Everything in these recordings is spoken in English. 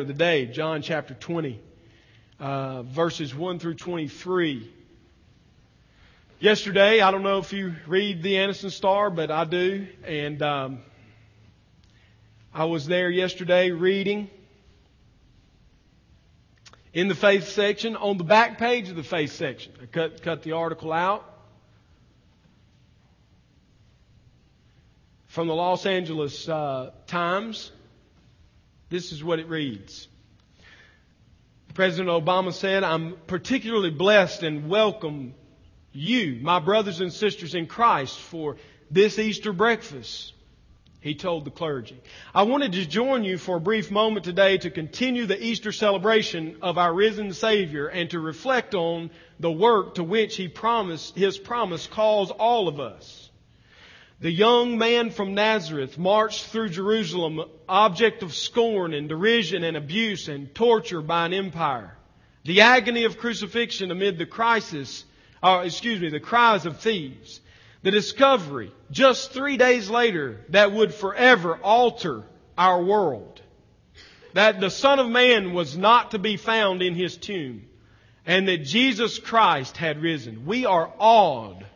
of the day, John chapter 20, uh, verses 1 through 23. Yesterday, I don't know if you read the Anniston Star, but I do, and um, I was there yesterday reading in the faith section, on the back page of the faith section. I cut, cut the article out. From the Los Angeles uh, Times, this is what it reads. President Obama said, I'm particularly blessed and welcome you, my brothers and sisters in Christ, for this Easter breakfast he told the clergy. I wanted to join you for a brief moment today to continue the Easter celebration of our risen Savior and to reflect on the work to which he promised, his promise calls all of us. The young man from Nazareth marched through Jerusalem, object of scorn and derision and abuse and torture by an empire. The agony of crucifixion amid the crisis, uh, excuse me, the cries of thieves the discovery just three days later that would forever alter our world. That the Son of Man was not to be found in his tomb and that Jesus Christ had risen. We are awed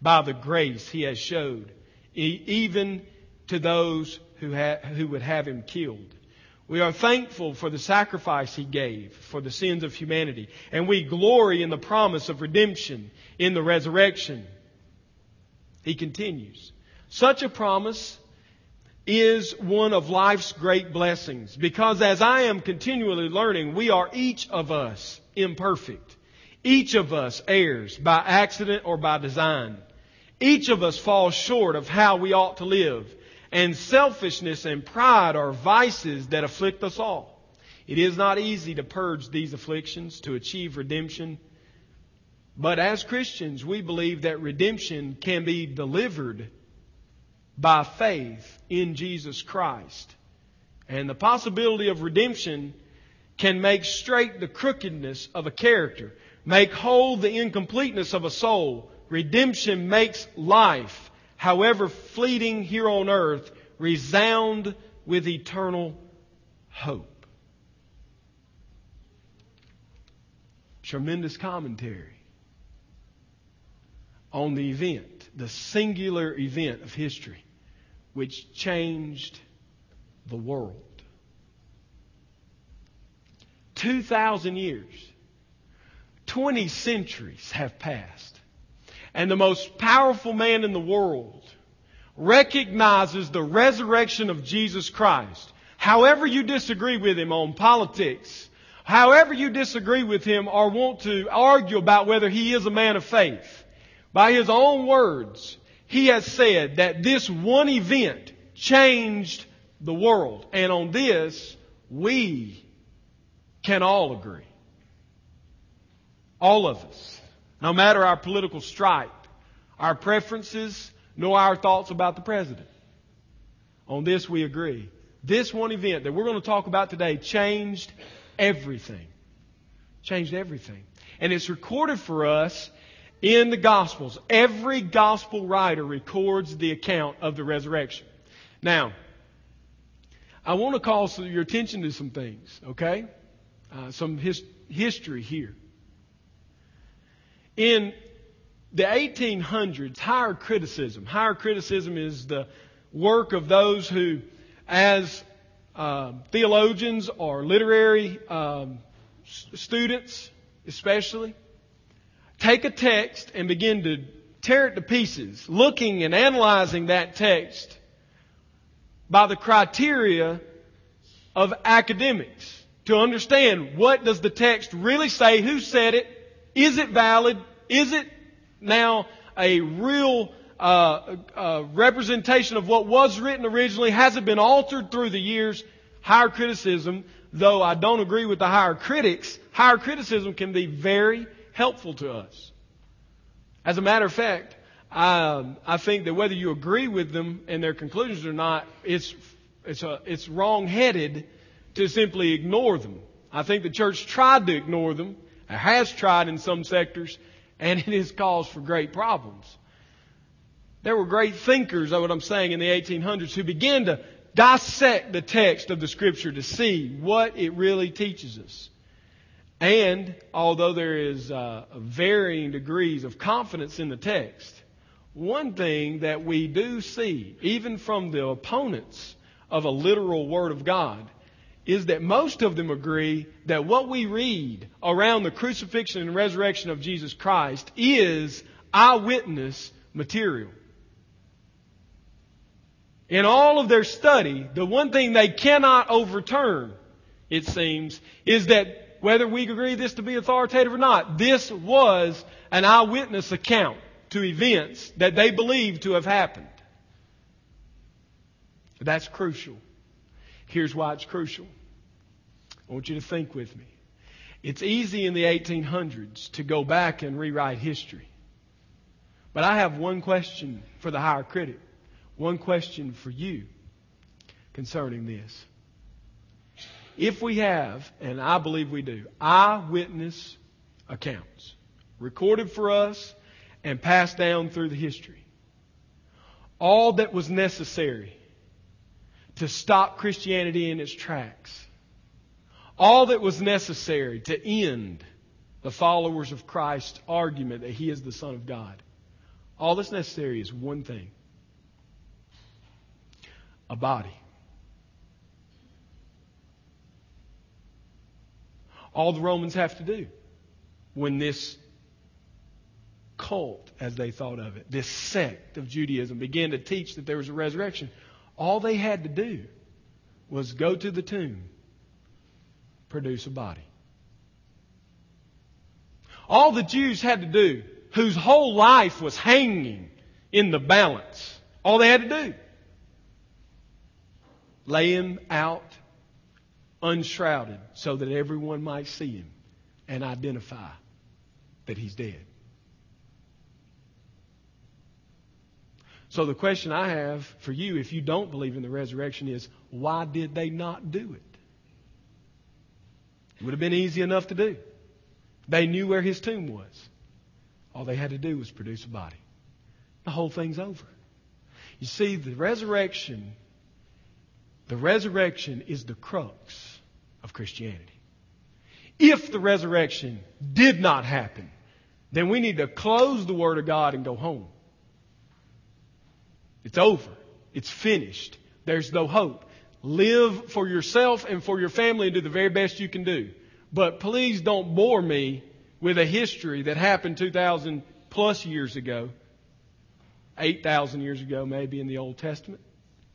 by the grace he has showed, even to those who, ha- who would have him killed. We are thankful for the sacrifice he gave for the sins of humanity, and we glory in the promise of redemption in the resurrection. He continues. Such a promise is one of life's great blessings because as I am continually learning, we are each of us imperfect. Each of us errs by accident or by design. Each of us falls short of how we ought to live. And selfishness and pride are vices that afflict us all. It is not easy to purge these afflictions, to achieve redemption, but as Christians, we believe that redemption can be delivered by faith in Jesus Christ. And the possibility of redemption can make straight the crookedness of a character, make whole the incompleteness of a soul. Redemption makes life, however fleeting here on earth, resound with eternal hope. Tremendous commentary on the event, the singular event of history, which changed the world. 2,000 years, 20 centuries have passed, and the most powerful man in the world recognizes the resurrection of Jesus Christ. However you disagree with him on politics, however you disagree with him or want to argue about whether he is a man of faith, by his own words, he has said that this one event changed the world. And on this, we can all agree. All of us. No matter our political stripe, our preferences, nor our thoughts about the president. On this we agree. This one event that we're going to talk about today changed everything. Changed everything. And it's recorded for us in the Gospels, every Gospel writer records the account of the resurrection. Now, I want to call your attention to some things, okay? Uh, some his, history here. In the 1800s, higher criticism. Higher criticism is the work of those who, as uh, theologians or literary um, students, especially, take a text and begin to tear it to pieces, looking and analyzing that text by the criteria of academics to understand what does the text really say, who said it, is it valid, is it now a real uh, uh, representation of what was written originally, has it been altered through the years? Higher criticism, though I don't agree with the higher critics, higher criticism can be very helpful to us. As a matter of fact, I, I think that whether you agree with them and their conclusions or not, it's, it's, a, it's wrong-headed to simply ignore them. I think the church tried to ignore them, has tried in some sectors, and it has caused for great problems. There were great thinkers, of what I'm saying, in the 1800s who began to dissect the text of the Scripture to see what it really teaches us. And although there is uh, varying degrees of confidence in the text, one thing that we do see, even from the opponents of a literal Word of God, is that most of them agree that what we read around the crucifixion and resurrection of Jesus Christ is eyewitness material. In all of their study, the one thing they cannot overturn, it seems, is that whether we agree this to be authoritative or not, this was an eyewitness account to events that they believe to have happened. That's crucial. Here's why it's crucial. I want you to think with me. It's easy in the 1800s to go back and rewrite history. But I have one question for the higher critic, one question for you concerning this. If we have, and I believe we do, eyewitness accounts recorded for us and passed down through the history, all that was necessary to stop Christianity in its tracks, all that was necessary to end the followers of Christ's argument that He is the Son of God, all that's necessary is one thing a body. all the Romans have to do when this cult, as they thought of it, this sect of Judaism began to teach that there was a resurrection, all they had to do was go to the tomb, produce a body. All the Jews had to do, whose whole life was hanging in the balance, all they had to do, lay him out unshrouded so that everyone might see him and identify that he's dead. So the question I have for you, if you don't believe in the resurrection, is why did they not do it? It would have been easy enough to do. They knew where his tomb was. All they had to do was produce a body. The whole thing's over. You see, the resurrection the resurrection is the crux of Christianity. If the resurrection did not happen, then we need to close the Word of God and go home. It's over. It's finished. There's no hope. Live for yourself and for your family and do the very best you can do. But please don't bore me with a history that happened 2,000 plus years ago, 8,000 years ago, maybe in the Old Testament.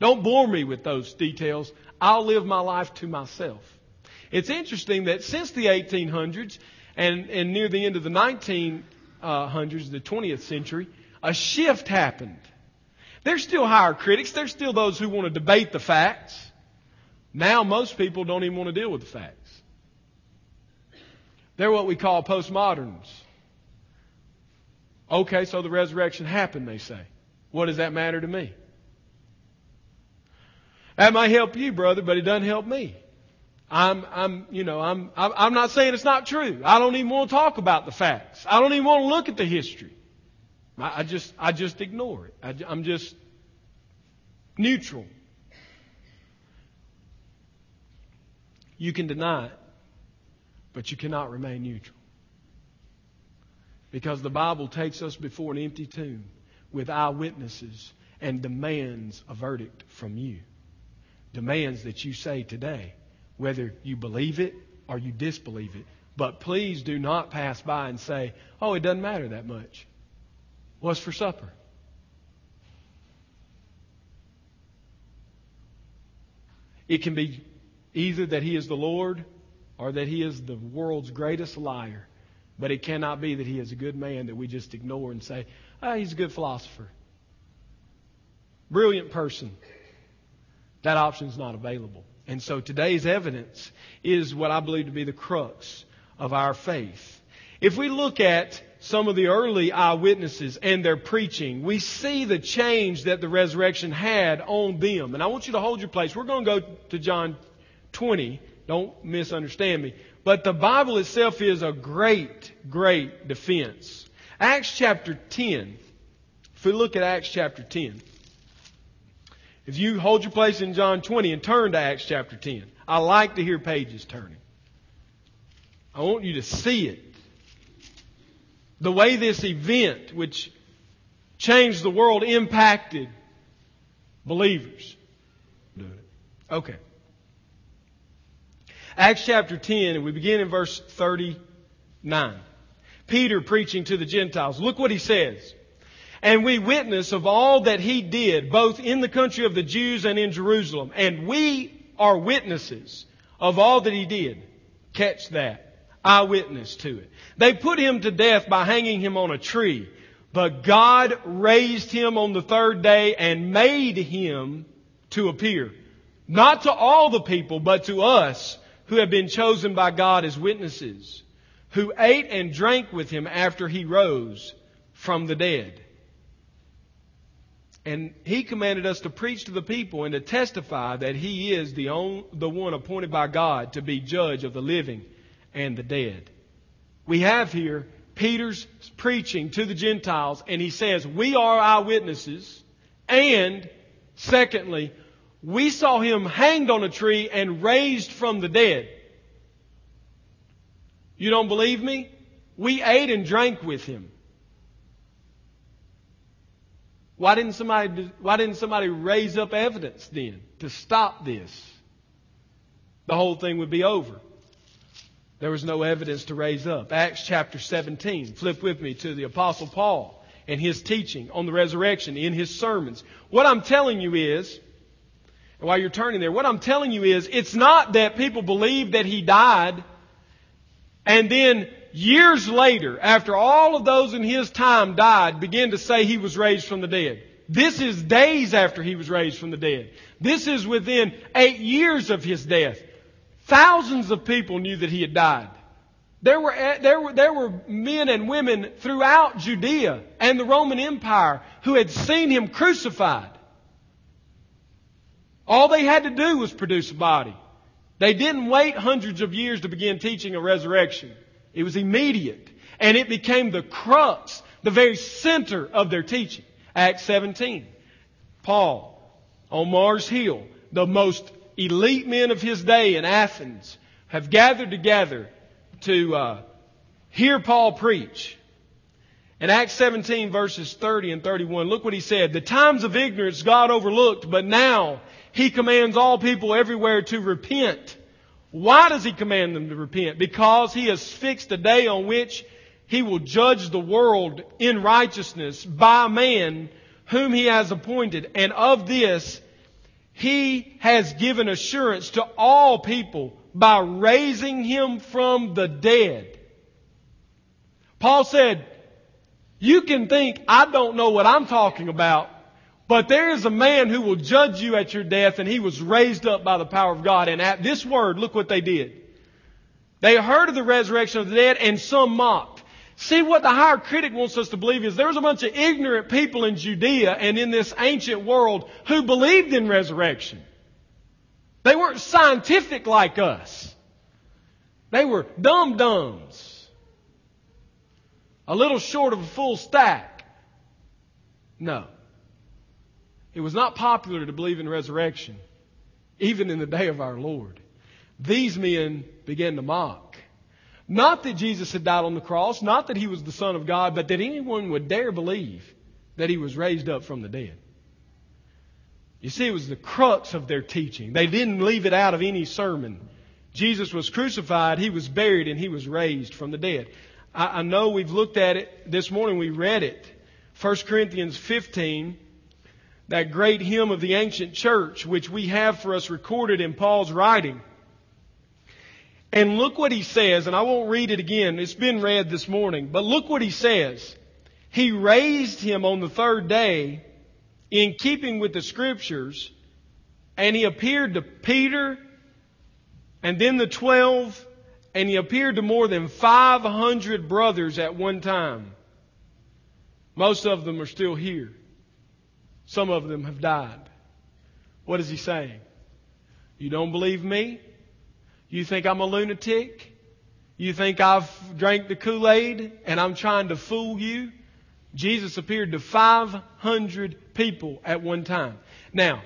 Don't bore me with those details. I'll live my life to myself. It's interesting that since the 1800s and, and near the end of the 1900s, the 20th century, a shift happened. There's still higher critics. There's still those who want to debate the facts. Now most people don't even want to deal with the facts. They're what we call postmoderns. Okay, so the resurrection happened, they say. What does that matter to me? That might help you, brother, but it doesn't help me. I'm, I'm, you know, I'm, I'm not saying it's not true. I don't even want to talk about the facts. I don't even want to look at the history. I, I just, I just ignore it. I, I'm just neutral. You can deny it, but you cannot remain neutral. Because the Bible takes us before an empty tomb with eyewitnesses and demands a verdict from you demands that you say today, whether you believe it or you disbelieve it. But please do not pass by and say, oh, it doesn't matter that much. What's for supper? It can be either that he is the Lord or that he is the world's greatest liar. But it cannot be that he is a good man that we just ignore and say, oh, he's a good philosopher. Brilliant person. That option is not available. And so today's evidence is what I believe to be the crux of our faith. If we look at some of the early eyewitnesses and their preaching, we see the change that the resurrection had on them. And I want you to hold your place. We're going to go to John 20. Don't misunderstand me. But the Bible itself is a great, great defense. Acts chapter 10. If we look at Acts chapter 10. If you hold your place in John 20 and turn to Acts chapter 10, I like to hear pages turning. I want you to see it. The way this event, which changed the world, impacted believers. Okay. Acts chapter 10, and we begin in verse 39. Peter preaching to the Gentiles. Look what he says. And we witness of all that he did, both in the country of the Jews and in Jerusalem. And we are witnesses of all that he did. Catch that. Eyewitness to it. They put him to death by hanging him on a tree. But God raised him on the third day and made him to appear. Not to all the people, but to us who have been chosen by God as witnesses, who ate and drank with him after he rose from the dead. And he commanded us to preach to the people and to testify that he is the, the one appointed by God to be judge of the living and the dead. We have here Peter's preaching to the Gentiles, and he says, We are eyewitnesses, and secondly, we saw him hanged on a tree and raised from the dead. You don't believe me? We ate and drank with him. Why didn't somebody, why didn't somebody raise up evidence then to stop this? The whole thing would be over. There was no evidence to raise up. Acts chapter 17. Flip with me to the apostle Paul and his teaching on the resurrection in his sermons. What I'm telling you is, while you're turning there, what I'm telling you is, it's not that people believe that he died and then years later, after all of those in his time died, begin to say he was raised from the dead. This is days after he was raised from the dead. This is within eight years of his death. Thousands of people knew that he had died. There were, eh, there were, there were men and women throughout Judea and the Roman Empire who had seen him crucified. All they had to do was produce a body. They didn't wait hundreds of years to begin teaching a resurrection. It was immediate. And it became the crux, the very center of their teaching. Acts 17. Paul, on Mars Hill, the most elite men of his day in Athens, have gathered together to uh, hear Paul preach. In Acts 17 verses 30 and 31, look what he said. The times of ignorance God overlooked, but now he commands all people everywhere to repent why does he command them to repent? Because he has fixed a day on which he will judge the world in righteousness by man whom he has appointed. And of this, he has given assurance to all people by raising him from the dead. Paul said, you can think I don't know what I'm talking about, but there is a man who will judge you at your death, and he was raised up by the power of God. And at this word, look what they did. They heard of the resurrection of the dead, and some mocked. See, what the higher critic wants us to believe is there was a bunch of ignorant people in Judea and in this ancient world who believed in resurrection. They weren't scientific like us. They were dumb dumbs. A little short of a full stack. No. It was not popular to believe in resurrection, even in the day of our Lord. These men began to mock. Not that Jesus had died on the cross, not that he was the Son of God, but that anyone would dare believe that he was raised up from the dead. You see, it was the crux of their teaching. They didn't leave it out of any sermon. Jesus was crucified, he was buried, and he was raised from the dead. I, I know we've looked at it this morning, we read it. 1 Corinthians 15 that great hymn of the ancient church, which we have for us recorded in Paul's writing. And look what he says, and I won't read it again. It's been read this morning, but look what he says. He raised him on the third day in keeping with the scriptures, and he appeared to Peter and then the twelve, and he appeared to more than 500 brothers at one time. Most of them are still here. Some of them have died. What is he saying? You don't believe me? You think I'm a lunatic? You think I've drank the Kool-Aid and I'm trying to fool you? Jesus appeared to 500 people at one time. Now,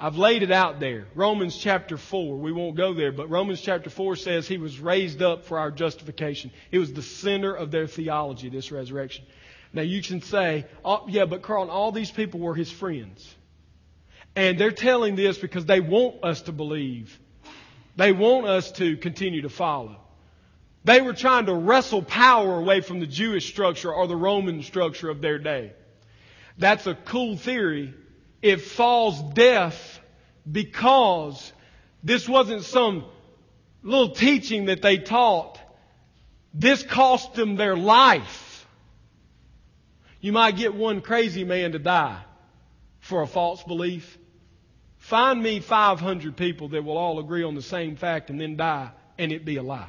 I've laid it out there. Romans chapter 4. We won't go there, but Romans chapter 4 says he was raised up for our justification. It was the center of their theology, this resurrection. Now you can say, oh, yeah, but Carl, all these people were his friends. And they're telling this because they want us to believe. They want us to continue to follow. They were trying to wrestle power away from the Jewish structure or the Roman structure of their day. That's a cool theory. It falls deaf because this wasn't some little teaching that they taught. This cost them their life. You might get one crazy man to die for a false belief. Find me 500 people that will all agree on the same fact and then die and it be a lie.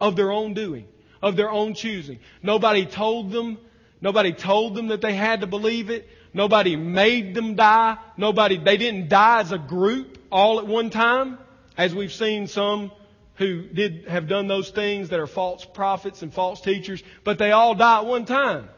Of their own doing, of their own choosing. Nobody told them, nobody told them that they had to believe it. Nobody made them die. Nobody, they didn't die as a group all at one time, as we've seen some who did have done those things that are false prophets and false teachers, but they all die at one time.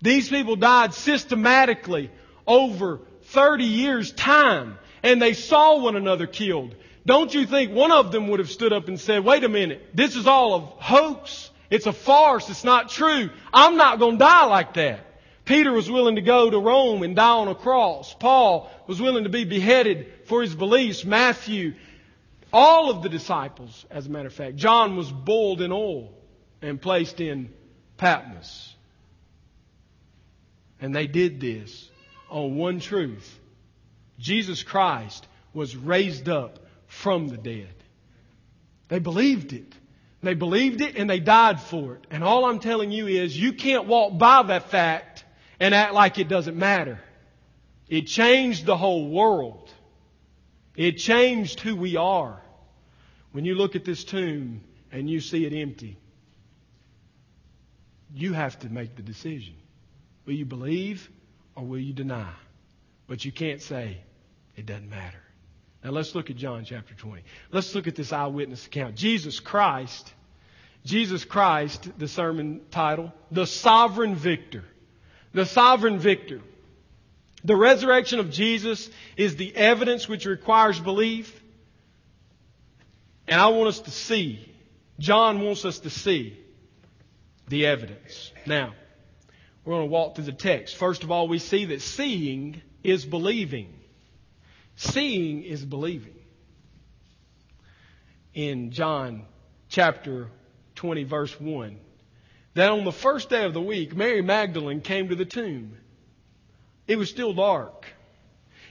These people died systematically over 30 years time and they saw one another killed. Don't you think one of them would have stood up and said, wait a minute, this is all a hoax. It's a farce. It's not true. I'm not going to die like that. Peter was willing to go to Rome and die on a cross. Paul was willing to be beheaded for his beliefs. Matthew, all of the disciples, as a matter of fact. John was boiled in oil and placed in Patmos. And they did this on one truth Jesus Christ was raised up from the dead. They believed it. They believed it and they died for it. And all I'm telling you is you can't walk by that fact and act like it doesn't matter. It changed the whole world. It changed who we are. When you look at this tomb and you see it empty, you have to make the decision. Will you believe or will you deny? But you can't say it doesn't matter. Now let's look at John chapter 20. Let's look at this eyewitness account. Jesus Christ, Jesus Christ, the sermon title, the sovereign victor. The sovereign victor. The resurrection of Jesus is the evidence which requires belief. And I want us to see, John wants us to see the evidence. Now, we're going to walk through the text. First of all, we see that seeing is believing. Seeing is believing. In John chapter 20, verse 1, that on the first day of the week, Mary Magdalene came to the tomb. It was still dark.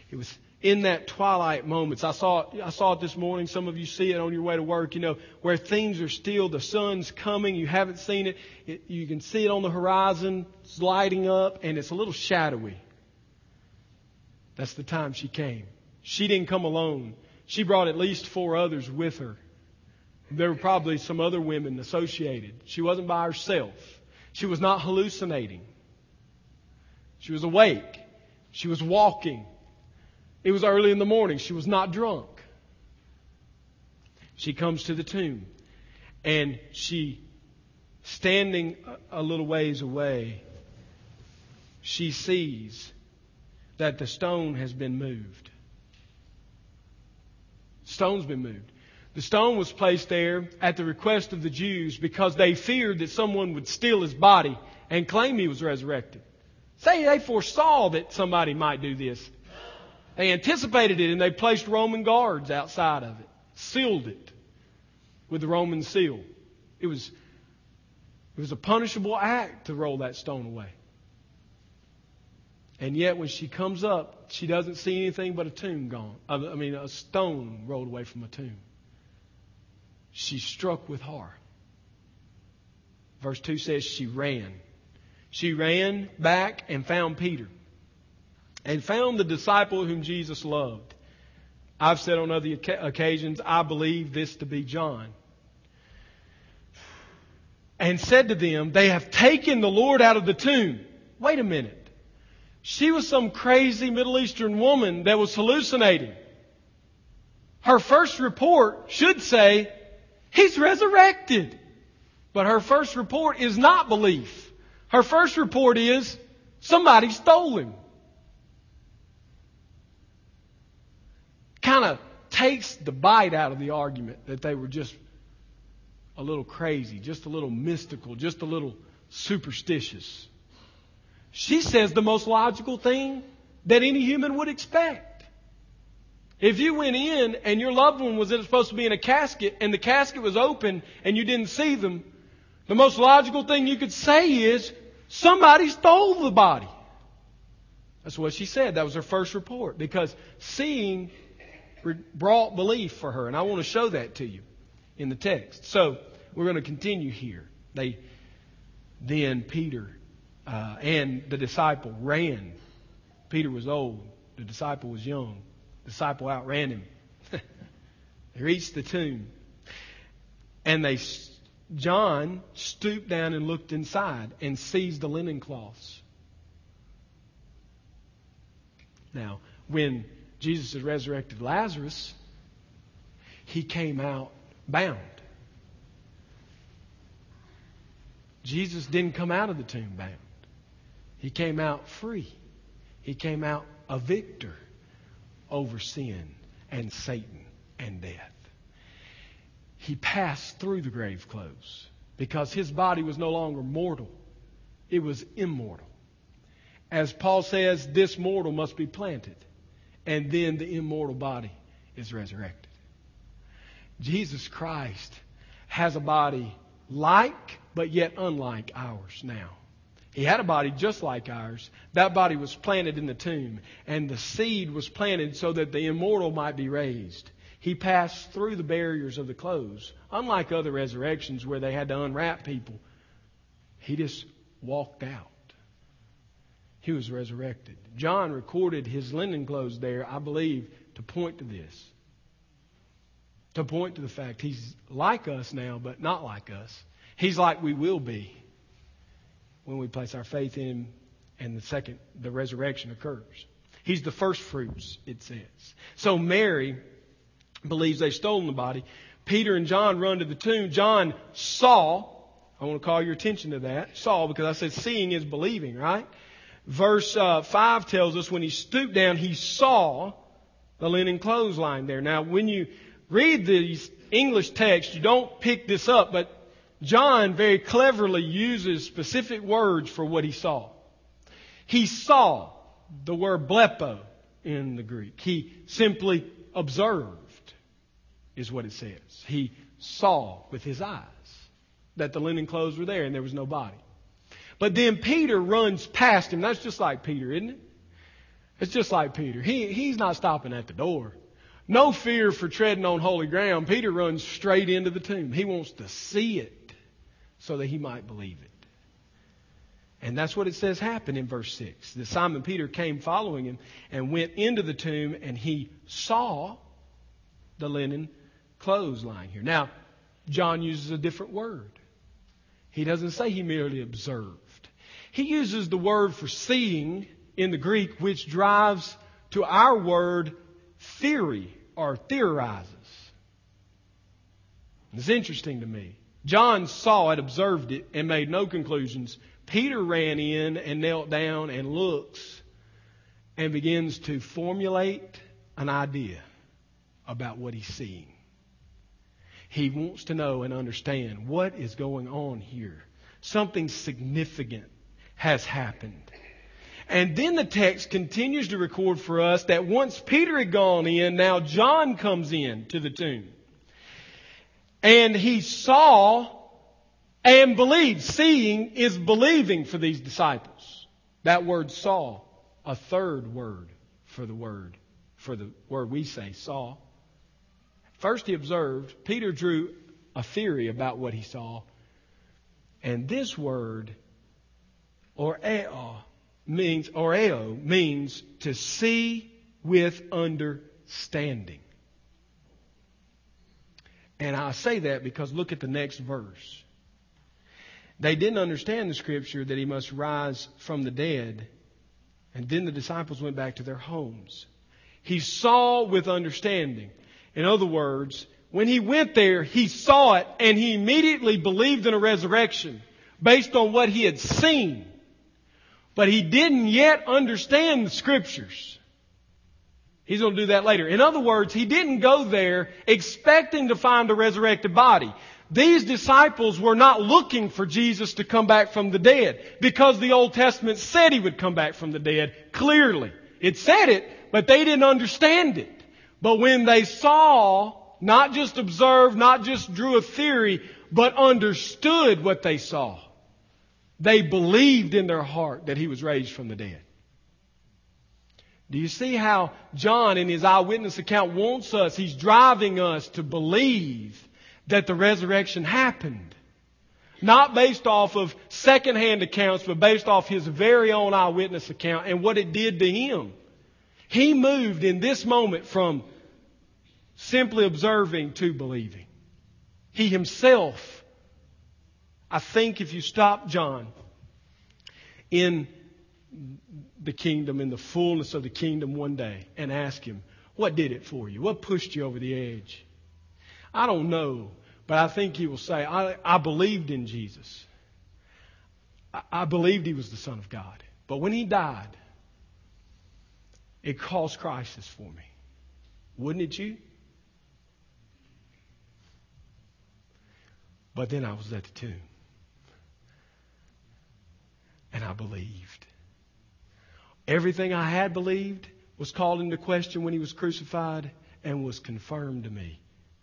It was in that twilight moments. I saw, I saw it this morning. Some of you see it on your way to work, you know, where things are still, the sun's coming, you haven't seen it, it you can see it on the horizon, it's lighting up, and it's a little shadowy. That's the time she came. She didn't come alone. She brought at least four others with her. There were probably some other women associated. She wasn't by herself. She was not hallucinating. She was awake. She was walking. It was early in the morning. She was not drunk. She comes to the tomb and she, standing a little ways away, she sees that the stone has been moved. Stone's been moved. The stone was placed there at the request of the Jews because they feared that someone would steal his body and claim he was resurrected. Say they foresaw that somebody might do this. They anticipated it and they placed Roman guards outside of it, sealed it with the Roman seal. It was, it was a punishable act to roll that stone away. And yet, when she comes up, she doesn't see anything but a tomb gone. Uh, I mean, a stone rolled away from a tomb. She's struck with horror. Verse 2 says she ran. She ran back and found Peter and found the disciple whom Jesus loved. I've said on other occasions, I believe this to be John. And said to them, They have taken the Lord out of the tomb. Wait a minute. She was some crazy Middle Eastern woman that was hallucinating. Her first report should say, He's resurrected. But her first report is not belief. Her first report is, Somebody stole him. kind of takes the bite out of the argument that they were just a little crazy, just a little mystical, just a little superstitious. She says the most logical thing that any human would expect. If you went in and your loved one was supposed to be in a casket and the casket was open and you didn't see them, the most logical thing you could say is somebody stole the body. That's what she said. That was her first report because seeing brought belief for her. And I want to show that to you in the text. So we're going to continue here. They then Peter uh, and the disciple ran. Peter was old. The disciple was young. The disciple outran him. they reached the tomb, and they John stooped down and looked inside and seized the linen cloths. Now, when Jesus had resurrected Lazarus, he came out bound. Jesus didn't come out of the tomb bound. He came out free. He came out a victor over sin and Satan and death. He passed through the grave clothes because his body was no longer mortal, it was immortal. As Paul says, this mortal must be planted, and then the immortal body is resurrected. Jesus Christ has a body like, but yet unlike ours now. He had a body just like ours. That body was planted in the tomb, and the seed was planted so that the immortal might be raised. He passed through the barriers of the clothes. Unlike other resurrections where they had to unwrap people, he just walked out. He was resurrected. John recorded his linen clothes there, I believe, to point to this. To point to the fact he's like us now, but not like us. He's like we will be when we place our faith in Him and the second, the resurrection occurs. He's the first fruits, it says. So Mary believes they've stolen the body. Peter and John run to the tomb. John saw, I want to call your attention to that, saw, because I said seeing is believing, right? Verse uh, 5 tells us when he stooped down, he saw the linen clothesline there. Now, when you read these English texts, you don't pick this up, but John very cleverly uses specific words for what he saw. He saw the word blepo in the Greek. He simply observed, is what it says. He saw with his eyes that the linen clothes were there and there was no body. But then Peter runs past him. That's just like Peter, isn't it? It's just like Peter. He, he's not stopping at the door. No fear for treading on holy ground. Peter runs straight into the tomb. He wants to see it so that he might believe it. And that's what it says happened in verse 6. That Simon Peter came following him and went into the tomb and he saw the linen clothes lying here. Now, John uses a different word. He doesn't say he merely observed. He uses the word for seeing in the Greek, which drives to our word theory or theorizes. It's interesting to me. John saw it, observed it, and made no conclusions. Peter ran in and knelt down and looks and begins to formulate an idea about what he's seeing. He wants to know and understand what is going on here. Something significant has happened. And then the text continues to record for us that once Peter had gone in, now John comes in to the tomb. And he saw and believed. Seeing is believing for these disciples. That word saw, a third word for the word, for the word we say, saw. First he observed. Peter drew a theory about what he saw. And this word, oreo, means, oreo, means to see with understanding. And I say that because look at the next verse. They didn't understand the scripture that he must rise from the dead. And then the disciples went back to their homes. He saw with understanding. In other words, when he went there, he saw it and he immediately believed in a resurrection based on what he had seen. But he didn't yet understand the scriptures. He's going to do that later. In other words, he didn't go there expecting to find a resurrected body. These disciples were not looking for Jesus to come back from the dead because the Old Testament said he would come back from the dead clearly. It said it, but they didn't understand it. But when they saw, not just observed, not just drew a theory, but understood what they saw, they believed in their heart that he was raised from the dead. Do you see how John, in his eyewitness account, wants us, he's driving us to believe that the resurrection happened? Not based off of secondhand accounts, but based off his very own eyewitness account and what it did to him. He moved in this moment from simply observing to believing. He himself, I think if you stop John in the kingdom, in the fullness of the kingdom one day and ask him, what did it for you? What pushed you over the edge? I don't know, but I think he will say, I, I believed in Jesus. I, I believed he was the Son of God. But when he died, it caused crisis for me. Wouldn't it you? But then I was at the tomb. And I believed. Everything I had believed was called into question when he was crucified and was confirmed to me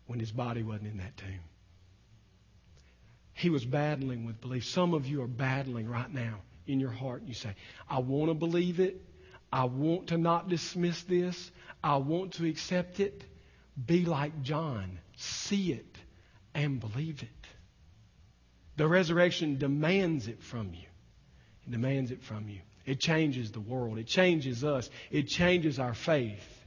when his body wasn't in that tomb. He was battling with belief. Some of you are battling right now in your heart. You say, I want to believe it. I want to not dismiss this. I want to accept it. Be like John. See it and believe it. The resurrection demands it from you. It demands it from you. It changes the world. It changes us. It changes our faith.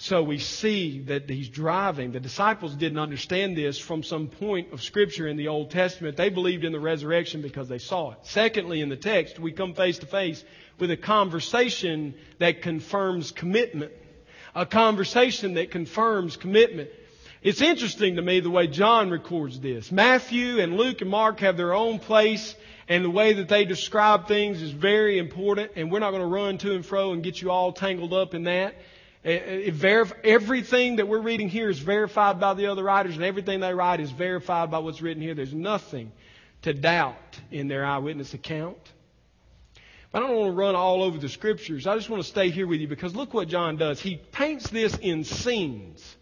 So we see that he's driving. The disciples didn't understand this from some point of Scripture in the Old Testament. They believed in the resurrection because they saw it. Secondly, in the text, we come face to face with a conversation that confirms commitment. A conversation that confirms commitment. It's interesting to me the way John records this. Matthew and Luke and Mark have their own place and the way that they describe things is very important, and we're not going to run to and fro and get you all tangled up in that. Eh, eh, everything that we're reading here is verified by the other writers, and everything they write is verified by what's written here. There's nothing to doubt in their eyewitness account. But I don't want to run all over the scriptures. I just want to stay here with you because look what John does. He paints this in scenes.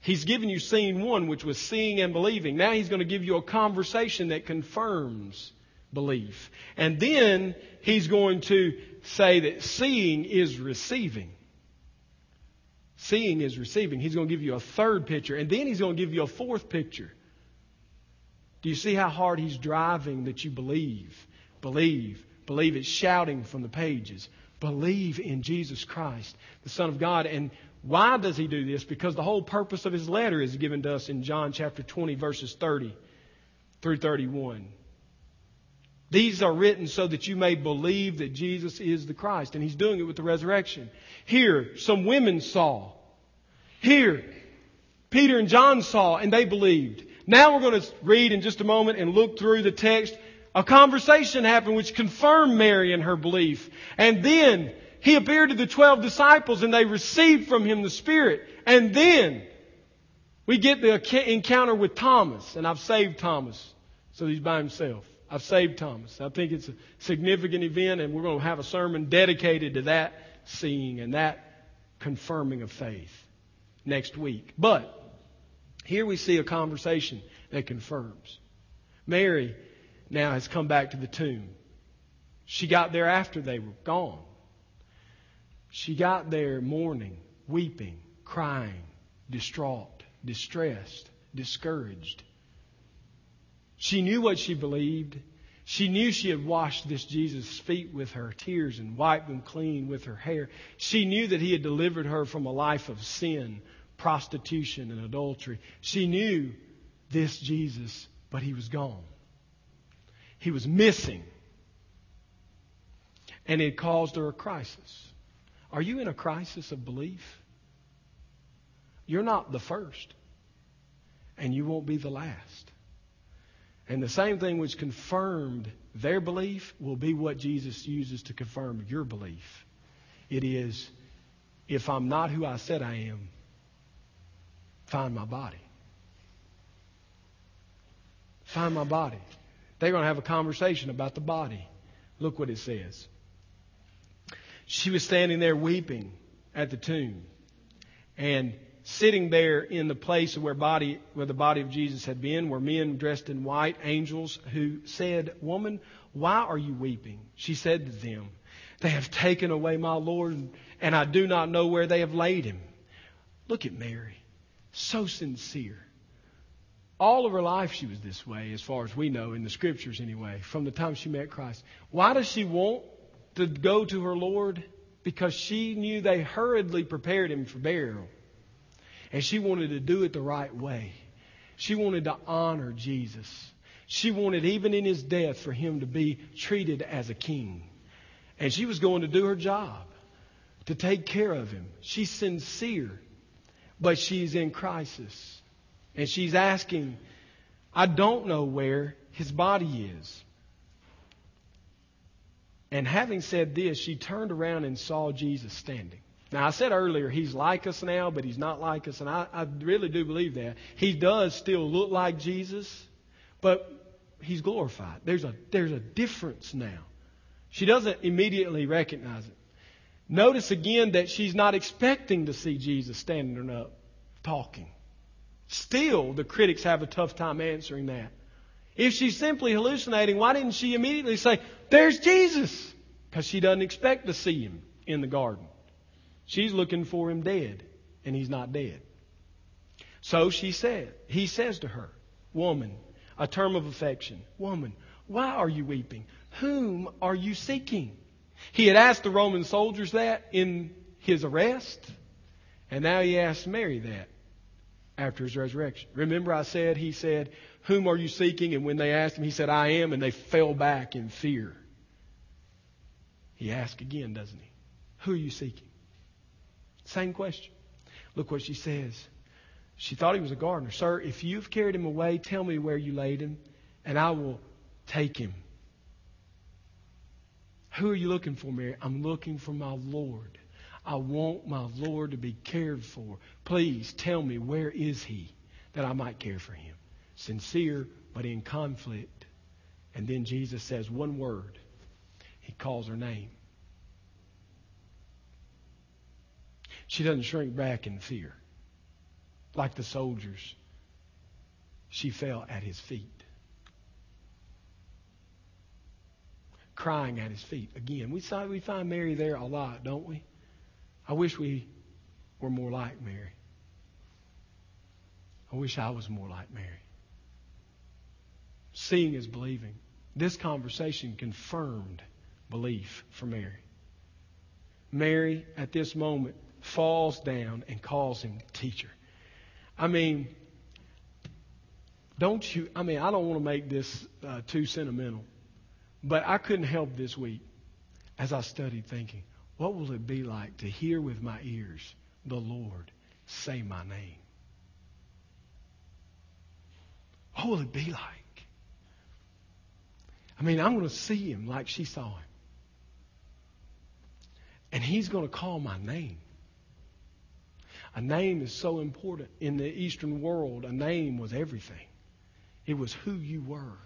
He's given you scene one, which was seeing and believing. Now he's going to give you a conversation that confirms belief. And then he's going to say that seeing is receiving. Seeing is receiving. He's going to give you a third picture. And then he's going to give you a fourth picture. Do you see how hard he's driving that you believe? Believe. Believe. It's shouting from the pages. Believe in Jesus Christ, the Son of God. And why does he do this? Because the whole purpose of his letter is given to us in John chapter 20, verses 30 through 31. These are written so that you may believe that Jesus is the Christ. And he's doing it with the resurrection. Here, some women saw. Here, Peter and John saw and they believed. Now we're going to read in just a moment and look through the text. A conversation happened which confirmed Mary in her belief. And then he appeared to the 12 disciples and they received from him the Spirit. And then we get the encounter with Thomas. And I've saved Thomas. So he's by himself. I've saved Thomas. I think it's a significant event and we're going to have a sermon dedicated to that seeing and that confirming of faith next week. But here we see a conversation that confirms. Mary now has come back to the tomb. She got there after they were gone. She got there mourning, weeping, crying, distraught, distressed, discouraged. She knew what she believed. She knew she had washed this Jesus' feet with her tears and wiped them clean with her hair. She knew that he had delivered her from a life of sin, prostitution, and adultery. She knew this Jesus, but he was gone. He was missing. And it caused her a crisis. Are you in a crisis of belief? You're not the first, and you won't be the last. And the same thing which confirmed their belief will be what Jesus uses to confirm your belief. It is if I'm not who I said I am, find my body. Find my body. They're going to have a conversation about the body. Look what it says. She was standing there weeping at the tomb. And sitting there in the place where body where the body of Jesus had been were men dressed in white angels who said, "Woman, why are you weeping?" She said to them, "They have taken away my Lord, and I do not know where they have laid him." Look at Mary. So sincere. All of her life she was this way, as far as we know in the scriptures anyway, from the time she met Christ. Why does she want to go to her Lord? Because she knew they hurriedly prepared him for burial. And she wanted to do it the right way. She wanted to honor Jesus. She wanted, even in his death, for him to be treated as a king. And she was going to do her job to take care of him. She's sincere, but she's in crisis. And she's asking, I don't know where his body is. And having said this, she turned around and saw Jesus standing. Now, I said earlier, he's like us now, but he's not like us, and I, I really do believe that. He does still look like Jesus, but he's glorified. There's a, there's a difference now. She doesn't immediately recognize it. Notice again that she's not expecting to see Jesus standing up talking. Still, the critics have a tough time answering that. If she's simply hallucinating, why didn't she immediately say, There's Jesus? Because she doesn't expect to see him in the garden. She's looking for him dead, and he's not dead. So she said, he says to her, Woman, a term of affection, Woman, why are you weeping? Whom are you seeking? He had asked the Roman soldiers that in his arrest, and now he asks Mary that after his resurrection. Remember, I said, he said, Whom are you seeking? And when they asked him, he said, I am, and they fell back in fear. He asks again, doesn't he? Who are you seeking? Same question. Look what she says. She thought he was a gardener. Sir, if you've carried him away, tell me where you laid him, and I will take him. Who are you looking for, Mary? I'm looking for my Lord. I want my Lord to be cared for. Please tell me where is he that I might care for him. Sincere, but in conflict. And then Jesus says one word. He calls her name. She doesn't shrink back in fear. Like the soldiers, she fell at his feet. Crying at his feet. Again, we, saw, we find Mary there a lot, don't we? I wish we were more like Mary. I wish I was more like Mary. Seeing is believing. This conversation confirmed belief for Mary. Mary, at this moment, falls down and calls him teacher. I mean, don't you? I mean, I don't want to make this uh, too sentimental, but I couldn't help this week as I studied thinking, what will it be like to hear with my ears the Lord say my name? What will it be like? I mean, I'm going to see him like she saw him. And he's going to call my name. A name is so important. In the Eastern world, a name was everything, it was who you were.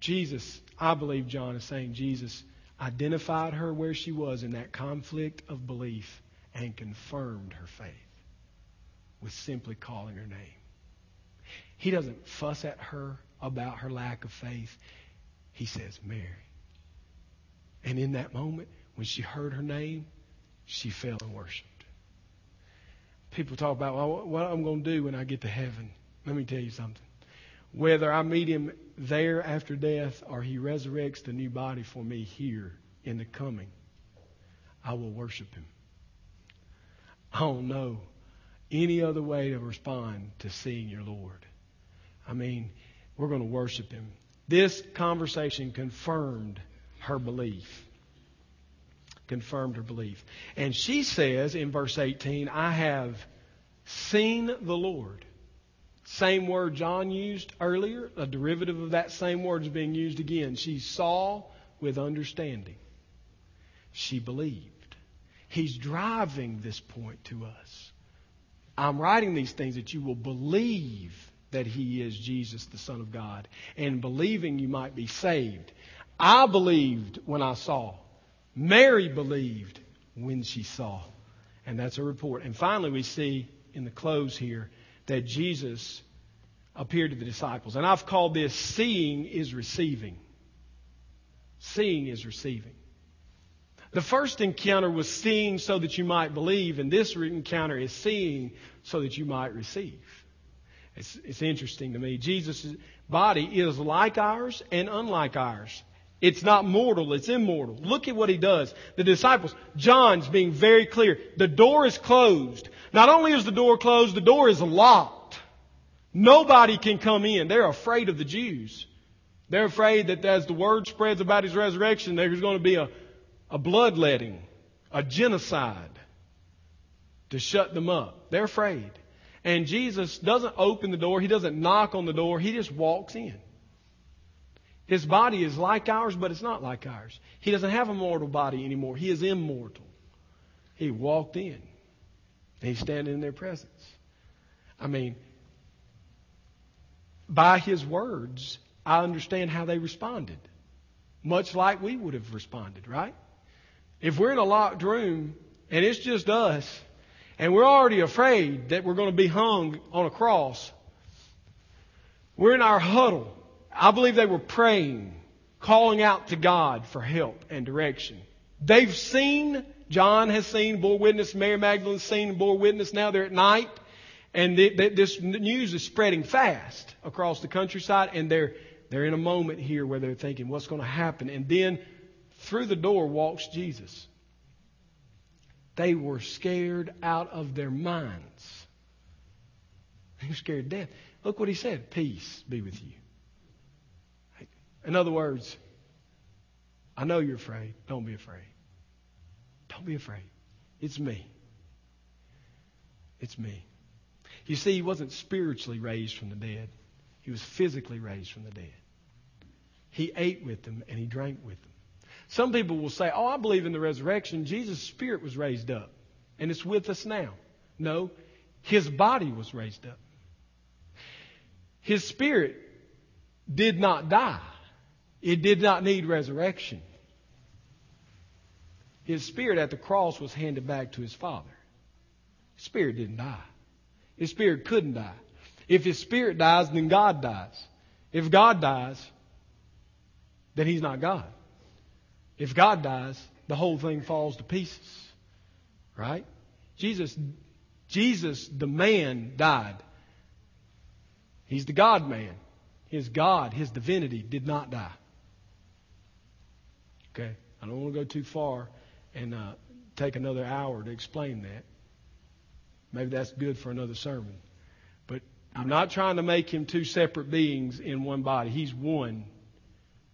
Jesus, I believe John is saying, Jesus identified her where she was in that conflict of belief and confirmed her faith with simply calling her name. He doesn't fuss at her about her lack of faith. He says, Mary. And in that moment, when she heard her name, she fell in worship people talk about well, what I'm going to do when I get to heaven. Let me tell you something. Whether I meet him there after death or he resurrects the new body for me here in the coming, I will worship him. I don't know any other way to respond to seeing your Lord. I mean, we're going to worship him. This conversation confirmed her belief confirmed her belief. And she says in verse 18, I have seen the Lord. Same word John used earlier, a derivative of that same word is being used again. She saw with understanding. She believed. He's driving this point to us. I'm writing these things that you will believe that He is Jesus, the Son of God, and believing you might be saved. I believed when I saw. Mary believed when she saw. And that's a report. And finally, we see in the close here that Jesus appeared to the disciples. And I've called this seeing is receiving. Seeing is receiving. The first encounter was seeing so that you might believe, and this encounter is seeing so that you might receive. It's, it's interesting to me. Jesus' body is like ours and unlike ours. It's not mortal, it's immortal. Look at what he does. The disciples, John's being very clear. The door is closed. Not only is the door closed, the door is locked. Nobody can come in. They're afraid of the Jews. They're afraid that as the word spreads about his resurrection, there's going to be a, a bloodletting, a genocide to shut them up. They're afraid. And Jesus doesn't open the door, he doesn't knock on the door, he just walks in. His body is like ours, but it's not like ours. He doesn't have a mortal body anymore. He is immortal. He walked in. He's standing in their presence. I mean, by his words, I understand how they responded. Much like we would have responded, right? If we're in a locked room and it's just us, and we're already afraid that we're going to be hung on a cross, we're in our huddle I believe they were praying, calling out to God for help and direction. They've seen, John has seen, bore witness, Mary Magdalene's seen, bore witness. Now they're at night, and this news is spreading fast across the countryside, and they're, they're in a moment here where they're thinking, what's going to happen? And then through the door walks Jesus. They were scared out of their minds. They were scared to death. Look what he said Peace be with you. In other words, I know you're afraid. Don't be afraid. Don't be afraid. It's me. It's me. You see, he wasn't spiritually raised from the dead, he was physically raised from the dead. He ate with them and he drank with them. Some people will say, Oh, I believe in the resurrection. Jesus' spirit was raised up and it's with us now. No, his body was raised up. His spirit did not die. It did not need resurrection. His spirit at the cross was handed back to his Father. His spirit didn't die. His spirit couldn't die. If his spirit dies, then God dies. If God dies, then he's not God. If God dies, the whole thing falls to pieces. Right? Jesus, Jesus, the man, died. He's the God man. His God, his divinity, did not die. Okay? I don't want to go too far and uh, take another hour to explain that. Maybe that's good for another sermon. But I'm not trying to make him two separate beings in one body. He's one.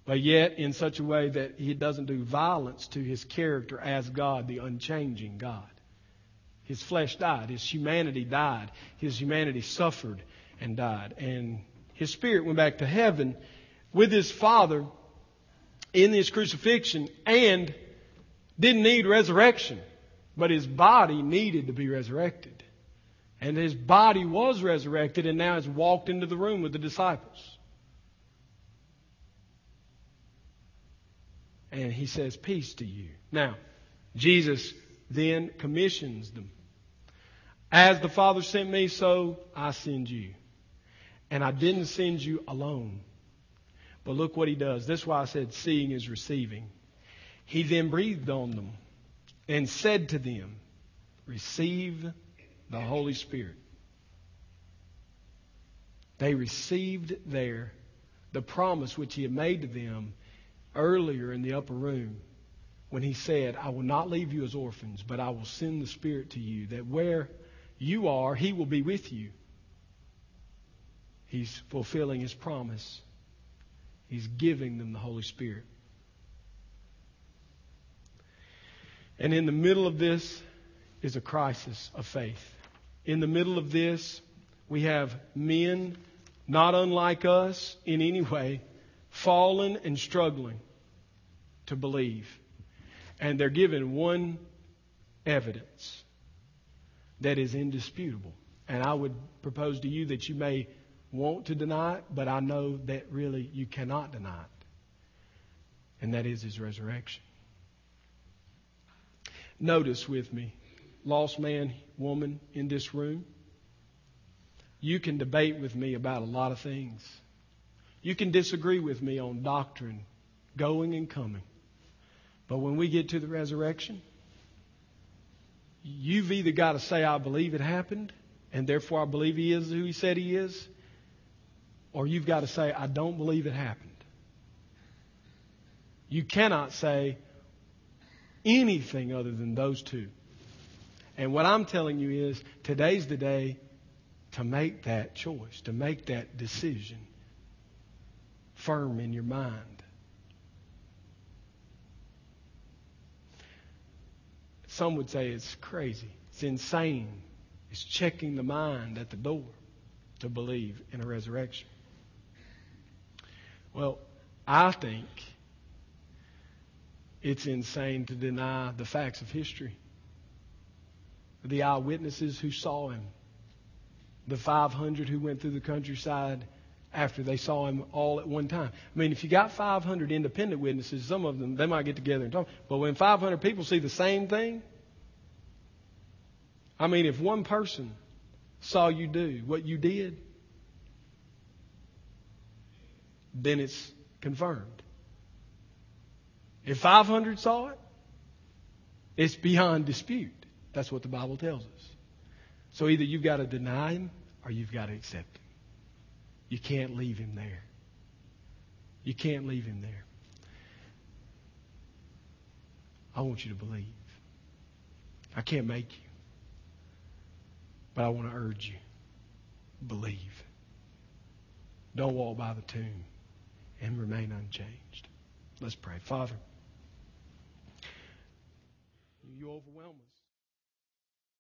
But yet in such a way that he doesn't do violence to his character as God, the unchanging God. His flesh died. His humanity died. His humanity suffered and died. And his spirit went back to heaven with his Father in his crucifixion and didn't need resurrection, but his body needed to be resurrected. And his body was resurrected and now has walked into the room with the disciples. And he says, Peace to you. Now, Jesus then commissions them. As the Father sent me, so I send you. And I didn't send you alone. But look what he does. This is why I said seeing is receiving. He then breathed on them and said to them, Receive the Holy Spirit. They received there the promise which he had made to them earlier in the upper room when he said, I will not leave you as orphans, but I will send the Spirit to you, that where you are, he will be with you. He's fulfilling his promise. He's giving them the Holy Spirit. And in the middle of this is a crisis of faith. In the middle of this, we have men not unlike us in any way, fallen and struggling to believe. And they're given one evidence that is indisputable. And I would propose to you that you may want to deny it, but I know that really you cannot deny it. And that is his resurrection. Notice with me, lost man, woman in this room, you can debate with me about a lot of things. You can disagree with me on doctrine, going and coming. But when we get to the resurrection, you've either got to say, I believe it happened, and therefore I believe he is who he said he is, or you've got to say, I don't believe it happened. You cannot say anything other than those two. And what I'm telling you is today's the day to make that choice, to make that decision firm in your mind. Some would say it's crazy. It's insane. It's checking the mind at the door to believe in a resurrection. Well, I think it's insane to deny the facts of history. The eyewitnesses who saw him, the 500 who went through the countryside after they saw him all at one time. I mean, if you got 500 independent witnesses, some of them, they might get together and talk. But when 500 people see the same thing, I mean, if one person saw you do what you did, then it's confirmed. If 500 saw it, it's beyond dispute. That's what the Bible tells us. So either you've got to deny him or you've got to accept him. You can't leave him there. You can't leave him there. I want you to believe. I can't make you. But I want to urge you. Believe. Don't walk by the tomb and remain unchanged. Let's pray. Father, you overwhelm us.